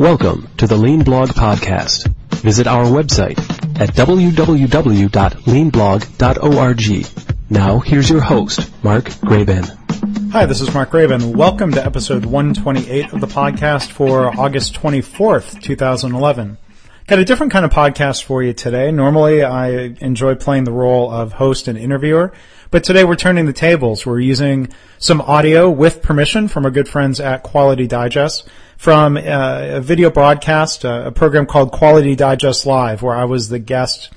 Welcome to the Lean Blog Podcast. Visit our website at www.leanblog.org. Now, here's your host, Mark Graban. Hi, this is Mark Graban. Welcome to episode 128 of the podcast for August 24th, 2011. Got a different kind of podcast for you today. Normally, I enjoy playing the role of host and interviewer, but today we're turning the tables. We're using some audio with permission from our good friends at Quality Digest from uh, a video broadcast, uh, a program called Quality Digest Live, where I was the guest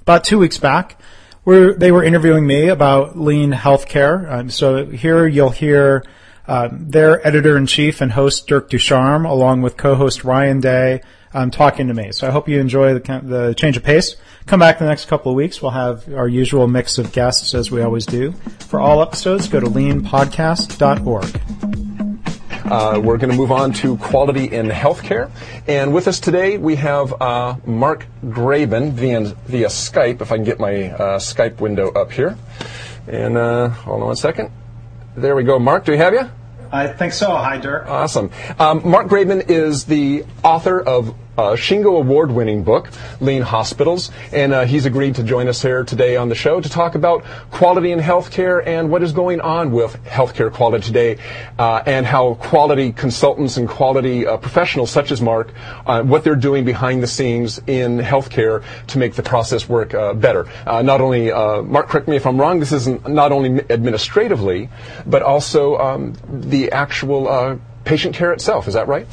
about two weeks back. Where they were interviewing me about lean healthcare. Um, so here you'll hear uh, their editor in chief and host Dirk Dusharme, along with co-host Ryan Day, um, talking to me. So I hope you enjoy the, the change of pace. Come back in the next couple of weeks. We'll have our usual mix of guests as we always do. For all episodes, go to leanpodcast.org. Uh, we're going to move on to quality in healthcare. And with us today, we have uh, Mark Graban via, via Skype, if I can get my uh, Skype window up here. And uh, hold on one second. There we go. Mark, do we have you? I think so. Hi, Dirk. Awesome. Um, Mark Graban is the author of a Shingo Award winning book, Lean Hospitals, and uh, he's agreed to join us here today on the show to talk about quality in healthcare and what is going on with healthcare quality today uh, and how quality consultants and quality uh, professionals such as Mark, uh, what they're doing behind the scenes in healthcare to make the process work uh, better. Uh, not only, Mark, correct me if I'm wrong, this isn't not only administratively, but also um, the actual patient care itself. Is that right?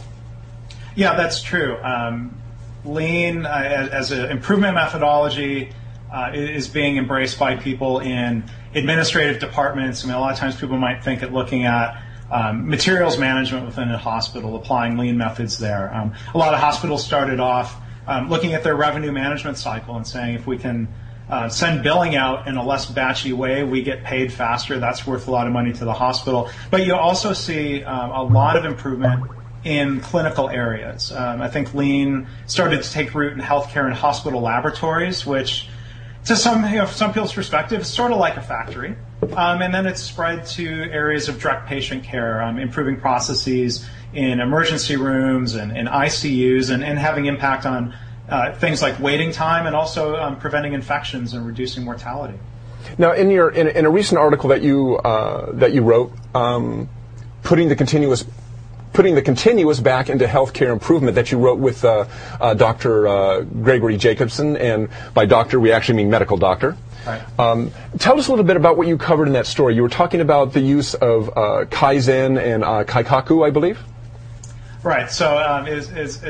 Yeah, that's true. Um, lean uh, as an improvement methodology uh, is being embraced by people in administrative departments. I mean, a lot of times people might think at looking at um, materials management within a hospital, applying lean methods there. Um, a lot of hospitals started off um, looking at their revenue management cycle and saying if we can uh, send billing out in a less batchy way, we get paid faster. That's worth a lot of money to the hospital. But you also see um, a lot of improvement in clinical areas. Um, I think lean started to take root in healthcare and hospital laboratories, which to some you know, some people's perspective is sort of like a factory. Um, and then it's spread to areas of direct patient care, um, improving processes in emergency rooms and, and ICUs, and, and, having impact on uh, things like waiting time and also um, preventing infections and reducing mortality. Now, in your in, in a recent article that you uh, that you wrote, um, putting the continuous putting the continuous back into healthcare improvement that you wrote with uh, uh, Dr. Uh, Gregory Jacobson, and by doctor we actually mean medical doctor. Right. Um, tell us a little bit about what you covered in that story. You were talking about the use of uh, Kaizen and uh, Kaikaku, I believe. Right. So, um, as,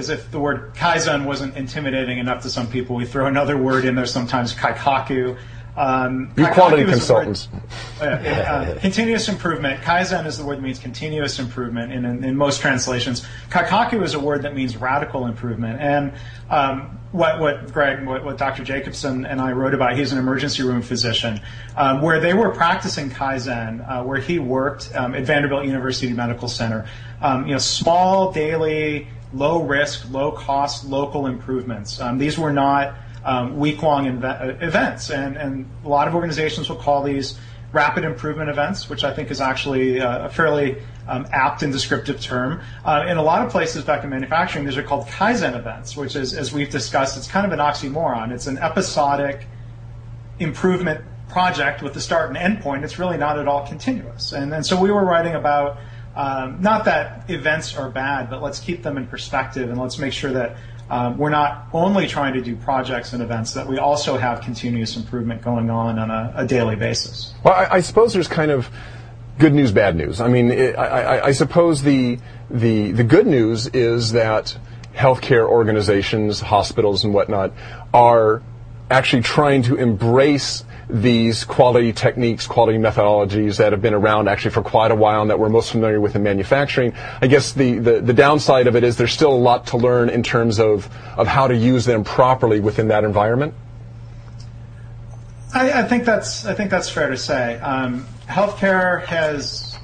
if the word Kaizen wasn't intimidating enough to some people, we throw another word in there sometimes, Kaikaku. Um, quality consultants. Word, uh, uh, continuous improvement. Kaizen is the word that means continuous improvement in, in, in, most translations. Kaikaku is a word that means radical improvement. And um, what, what Greg, what, what, Dr. Jacobson and I wrote about, he's an emergency room physician, um, where they were practicing Kaizen, uh, where he worked um, at Vanderbilt University Medical Center. Um, you know, small, daily, low risk, low cost, local improvements. Um, these were not um, week-long inve- events, and, and a lot of organizations will call these rapid improvement events, which I think is actually a fairly um, apt and descriptive term. Uh, in a lot of places back in manufacturing, these are called Kaizen events, which is, as we've discussed, it's kind of an oxymoron. It's an episodic improvement project with the start and end point. It's really not at all continuous. And, and so we were writing about um, not that events are bad, but let's keep them in perspective and let's make sure that um, we're not only trying to do projects and events, that we also have continuous improvement going on on a, a daily basis. Well, I, I, suppose there's kind of good news, bad news. I mean, it, I, I, suppose the, the, the good news is that healthcare organizations, hospitals, and whatnot are actually trying to embrace these quality techniques, quality methodologies that have been around actually for quite a while and that we're most familiar with in manufacturing. I guess the, the, the downside of it is there's still a lot to learn in terms of, of how to use them properly within that environment. I, I think that's I think that's fair to say. Um, healthcare has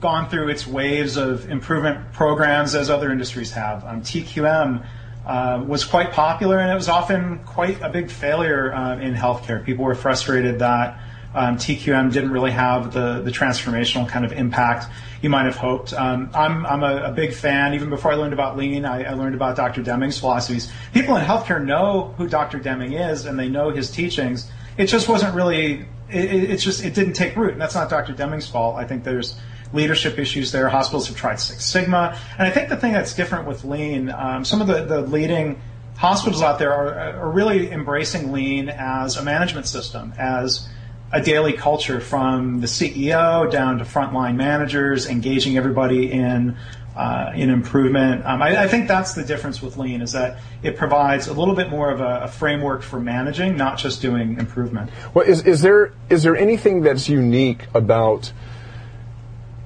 gone through its waves of improvement programs as other industries have. Um, TQM uh, was quite popular, and it was often quite a big failure uh, in healthcare. People were frustrated that um, TQM didn't really have the, the transformational kind of impact you might have hoped. Um, I'm, I'm a, a, big fan. Even before I learned about lean, I, I, learned about Dr. Deming's philosophies. People in healthcare know who Dr. Deming is and they know his teachings. It just wasn't really, it, it's just, it didn't take root. And that's not Dr. Deming's fault. I think there's leadership issues there. Hospitals have tried Six Sigma. And I think the thing that's different with lean, um, some of the, the leading hospitals out there are, are really embracing lean as a management system, as a daily culture from the CEO down to frontline managers, engaging everybody in uh, in improvement. Um, I, I, think that's the difference with Lean is that it provides a little bit more of a, a, framework for managing, not just doing improvement. Well, is, is there is there anything that's unique about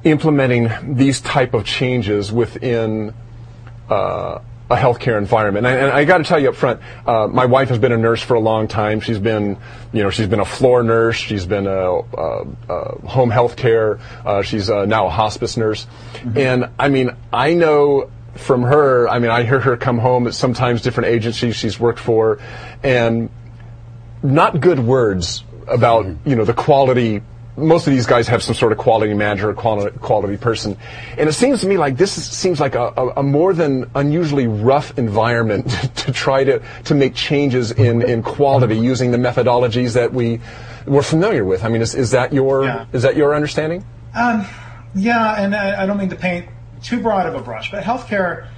implementing these type of changes within uh, a healthcare environment. And I, and I got to tell you up front, uh, my wife has been a nurse for a long time. She's been, you know, she's been a floor nurse. She's been a, a, a home health care. Uh, she's uh, now a hospice nurse. Mm-hmm. And I mean, I know from her, I mean, I hear her come home at sometimes different agencies she's worked for and not good words about, mm-hmm. you know, the quality most of these guys have some sort of quality manager or quality, quality person. And it seems to me like this is, seems like a, a, a, more than unusually rough environment to try to, to make changes in, in quality using the methodologies that we, we're familiar with. I mean, is, is that your, yeah. is that your understanding? Um, yeah, and I, I don't mean to paint too broad of a brush, but healthcare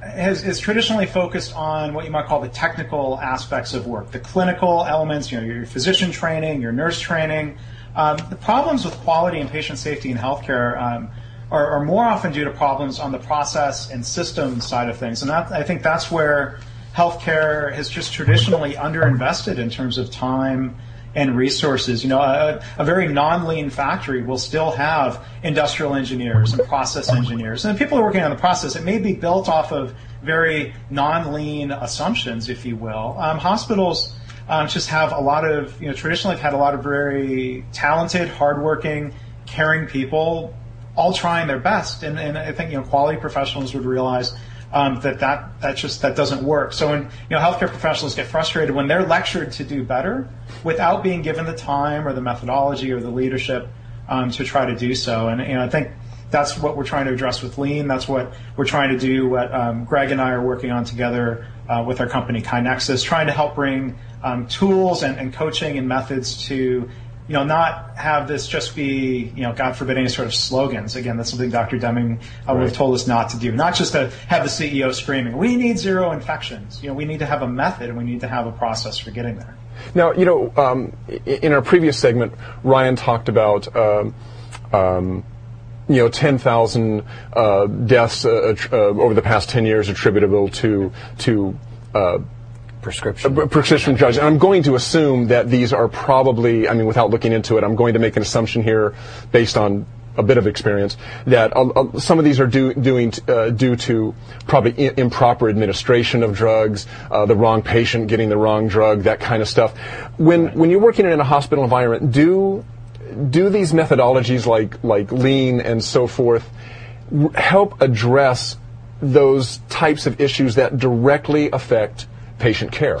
has, is traditionally focused on what you might call the technical aspects of work, the clinical elements, you know, your physician training, your nurse training, um, the problems with quality and patient safety in healthcare um, are, are, more often due to problems on the process and system side of things. And that, I think that's where healthcare has just traditionally underinvested in terms of time and resources. You know, a, a, very non-lean factory will still have industrial engineers and process engineers. And people are working on the process. It may be built off of very non-lean assumptions, if you will. Um, hospitals um, just have a lot of, you know, traditionally I've had a lot of very talented, hardworking, caring people all trying their best. And, and I think, you know, quality professionals would realize um, that, that that just that doesn't work. So when you know healthcare professionals get frustrated when they're lectured to do better without being given the time or the methodology or the leadership um, to try to do so, and you know I think that's what we're trying to address with Lean. That's what we're trying to do. What um, Greg and I are working on together uh, with our company KaiNexus, trying to help bring um, tools and, and, coaching and methods to you know not have this just be you know God forbid any sort of slogans. Again, that's something Dr. Deming uh, would have told us not to do. Not just to have the CEO screaming, "We need zero infections." You know, we need to have a method and we need to have a process for getting there. Now, you know, um, in our previous segment, Ryan talked about. Um, um, you know, 10,000 uh, deaths uh, uh, over the past 10 years attributable to to uh, prescription. Prescription drugs. And I'm going to assume that these are probably, I mean, without looking into it, I'm going to make an assumption here based on a bit of experience that uh, some of these are due, doing uh, due to probably I- improper administration of drugs, uh, the wrong patient getting the wrong drug, that kind of stuff. When right. when you're working in a hospital environment, do do these methodologies like like lean and so forth help address those types of issues that directly affect patient care.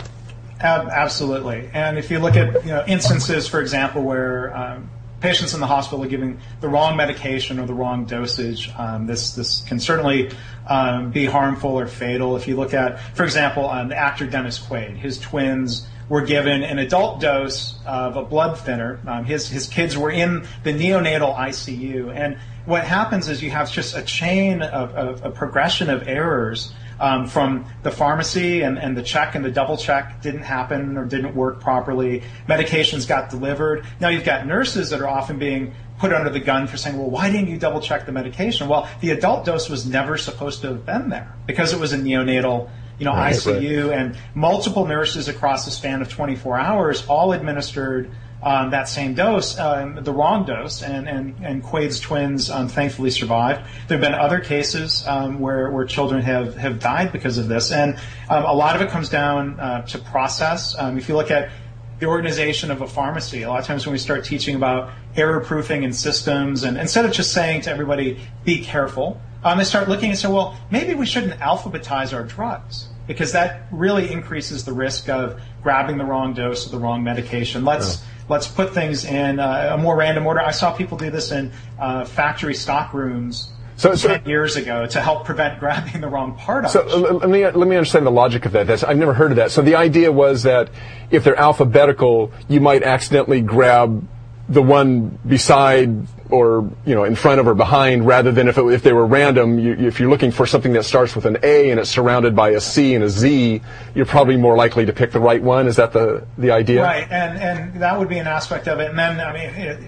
Absolutely. And if you look at you know, instances, for example, where um, patients in the hospital are giving the wrong medication or the wrong dosage, um, this this can certainly um, be harmful or fatal. If you look at, for example, um, the actor Dennis Quaid, his twins were given an adult dose of a blood thinner. Um, his his kids were in the neonatal ICU, and what happens is you have just a chain of, of a progression of errors um, from the pharmacy and, and the check and the double check didn't happen or didn't work properly. Medications got delivered. Now you've got nurses that are often being put under the gun for saying, well, why didn't you double check the medication? Well, the adult dose was never supposed to have been there because it was a neonatal you know, right, ICU, right. and multiple nurses across the span of 24 hours all administered um, that same dose, um, the wrong dose, and, and, and Quaid's twins um, thankfully survived. There have been other cases um, where, where children have, have died because of this, and um, a lot of it comes down uh, to process. Um, if you look at the organization of a pharmacy, a lot of times when we start teaching about error proofing and systems, and instead of just saying to everybody, be careful, they start looking and say, well, maybe we shouldn't alphabetize our drugs because that really increases the risk of grabbing the wrong dose of the wrong medication. Let's let's put things in uh, a more random order. I saw people do this in uh, factory stock rooms so, so, 10 years ago to help prevent grabbing the wrong part so let me let me understand the logic of that. That's, I've never heard of that. So the idea was that if they're alphabetical, you might accidentally grab the one beside or you know in front of or behind rather than if, it, if they were random you, if you're looking for something that starts with an A and it's surrounded by a C and a Z you're probably more likely to pick the right one. Is that the the idea? Right. And and that would be an aspect of it. And then I mean it,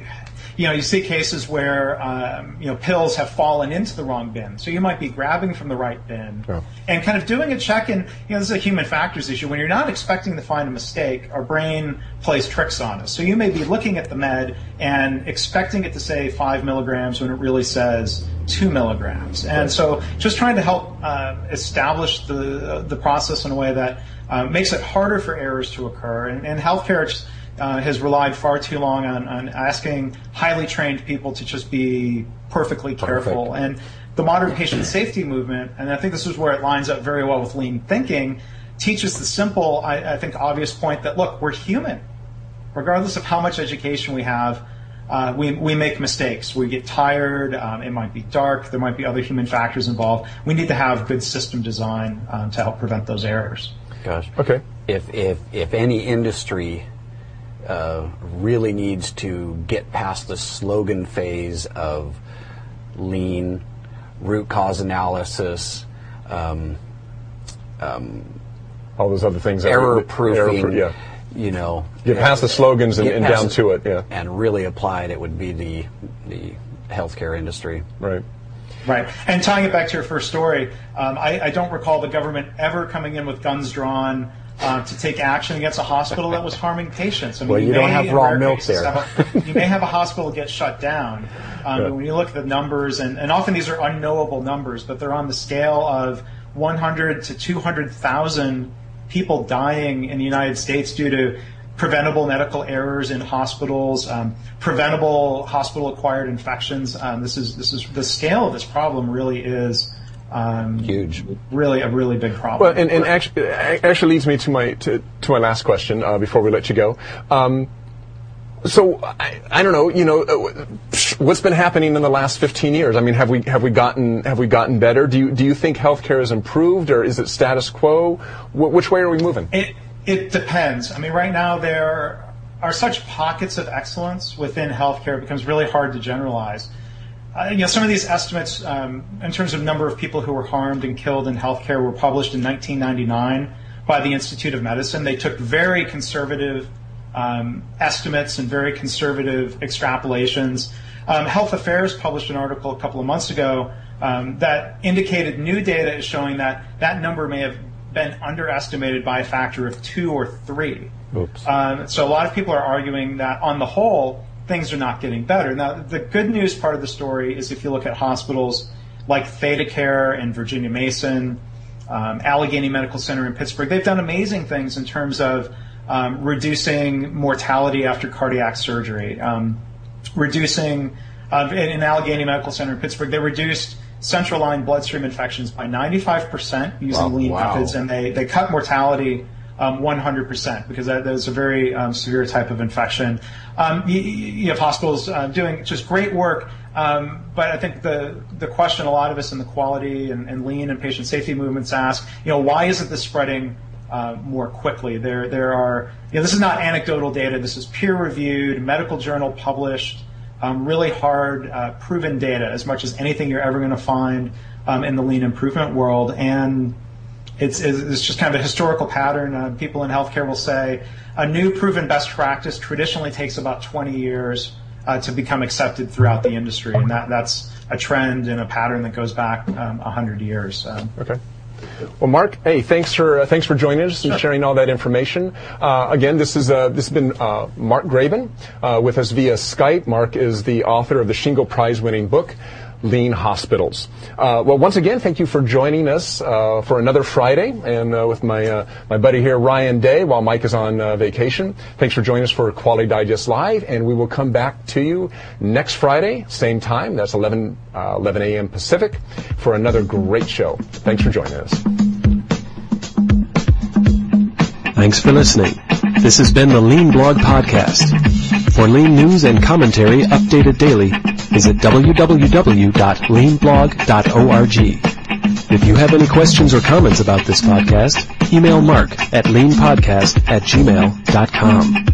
you know, you see cases where um, you know pills have fallen into the wrong bin. So you might be grabbing from the right bin and kind of doing a check. And you know, this is a human factors issue. When you're not expecting to find a mistake, our brain plays tricks on us. So you may be looking at the med and expecting it to say five milligrams when it really says two milligrams. And so just trying to help uh, establish the the process in a way that uh, makes it harder for errors to occur. And, and healthcare uh, has relied far too long on, on, asking highly trained people to just be perfectly careful. Perfect. And the modern patient safety movement, and I think this is where it lines up very well with lean thinking, teaches the simple, I, I think, obvious point that look, we're human. Regardless of how much education we have, uh, we, we make mistakes. We get tired. Um, it might be dark. There might be other human factors involved. We need to have good system design um, to help prevent those errors. Gosh. Okay. If, if, if any industry uh, really needs to get past the slogan phase of lean, root cause analysis, um, um, all those other things. Error proofing. yeah. You know, get past the slogans and, and down to it. Yeah. And really apply it. It would be the the healthcare industry. Right. Right. And tying it back to your first story, um, I, I, don't recall the government ever coming in with guns drawn uh, to take action against a hospital that was harming patients. I mean, well, you, you don't have raw milk there. A, you may have a hospital get shut down. Um, yeah. When you look at the numbers, and, and often these are unknowable numbers, but they're on the scale of 100 to 200,000 people dying in the United States due to preventable medical errors in hospitals, um, preventable hospital-acquired infections. Um, this is this is the scale of this problem really is um, Huge. Really, a really big problem. Well, and, and actually, actually leads me to my to, to my last question uh, before we let you go. Um, so I, I, don't know, you know, uh, what's been happening in the last 15 years? I mean, have we have we gotten have we gotten better? Do you do you think healthcare has improved, or is it status quo? Wh- which way are we moving? It it depends. I mean, right now there are such pockets of excellence within healthcare; it becomes really hard to generalize. Uh, you know, some of these estimates um, in terms of number of people who were harmed and killed in healthcare were published in 1999 by the Institute of Medicine. They took very conservative um, estimates and very conservative extrapolations. Um, Health Affairs published an article a couple of months ago um, that indicated new data is showing that that number may have been underestimated by a factor of two or three. Um, so a lot of people are arguing that on the whole, things are not getting better. Now, the good news part of the story is if you look at hospitals like ThedaCare and Virginia Mason, um, Allegheny Medical Center in Pittsburgh, they've done amazing things in terms of um, reducing mortality after cardiac surgery, um, reducing, uh, in, in Allegheny Medical Center in Pittsburgh, they reduced central line bloodstream infections by 95% using wow, lean wow. methods, and they, they cut mortality um, 100% because that, that is a very um, severe type of infection. Um, you, you, have hospitals uh, doing just great work, um, but I think the the question a lot of us in the quality and, and lean and patient safety movements ask, you know, why isn't this spreading uh, more quickly? There there are, you know, this is not anecdotal data. This is peer reviewed, medical journal published, um, really hard uh, proven data as much as anything you're ever going to find um, in the lean improvement world and it's, it's just kind of a historical pattern. Uh, people in healthcare will say a new proven best practice traditionally takes about 20 years uh, to become accepted throughout the industry, and that, that's a trend and a pattern that goes back um, 100 years. Um, okay. Well, Mark, hey, thanks for uh, thanks for joining us and sharing all that information. Uh, again, this is uh, this has been uh, Mark Graban uh, with us via Skype. Mark is the author of the Shingo Prize-winning book lean hospitals. Uh, well, once again, thank you for joining us uh, for another Friday, and uh, with my uh, my buddy here, Ryan Day, while Mike is on uh, vacation. Thanks for joining us for Quality Digest Live, and we will come back to you next Friday, same time. That's 11 uh, 11 a.m. Pacific, for another great show. Thanks for joining us. Thanks for listening. This has been the Lean Blog Podcast. For lean news and commentary updated daily, visit www.leanblog.org. If you have any questions or comments about this podcast, email mark at leanpodcast at gmail.com.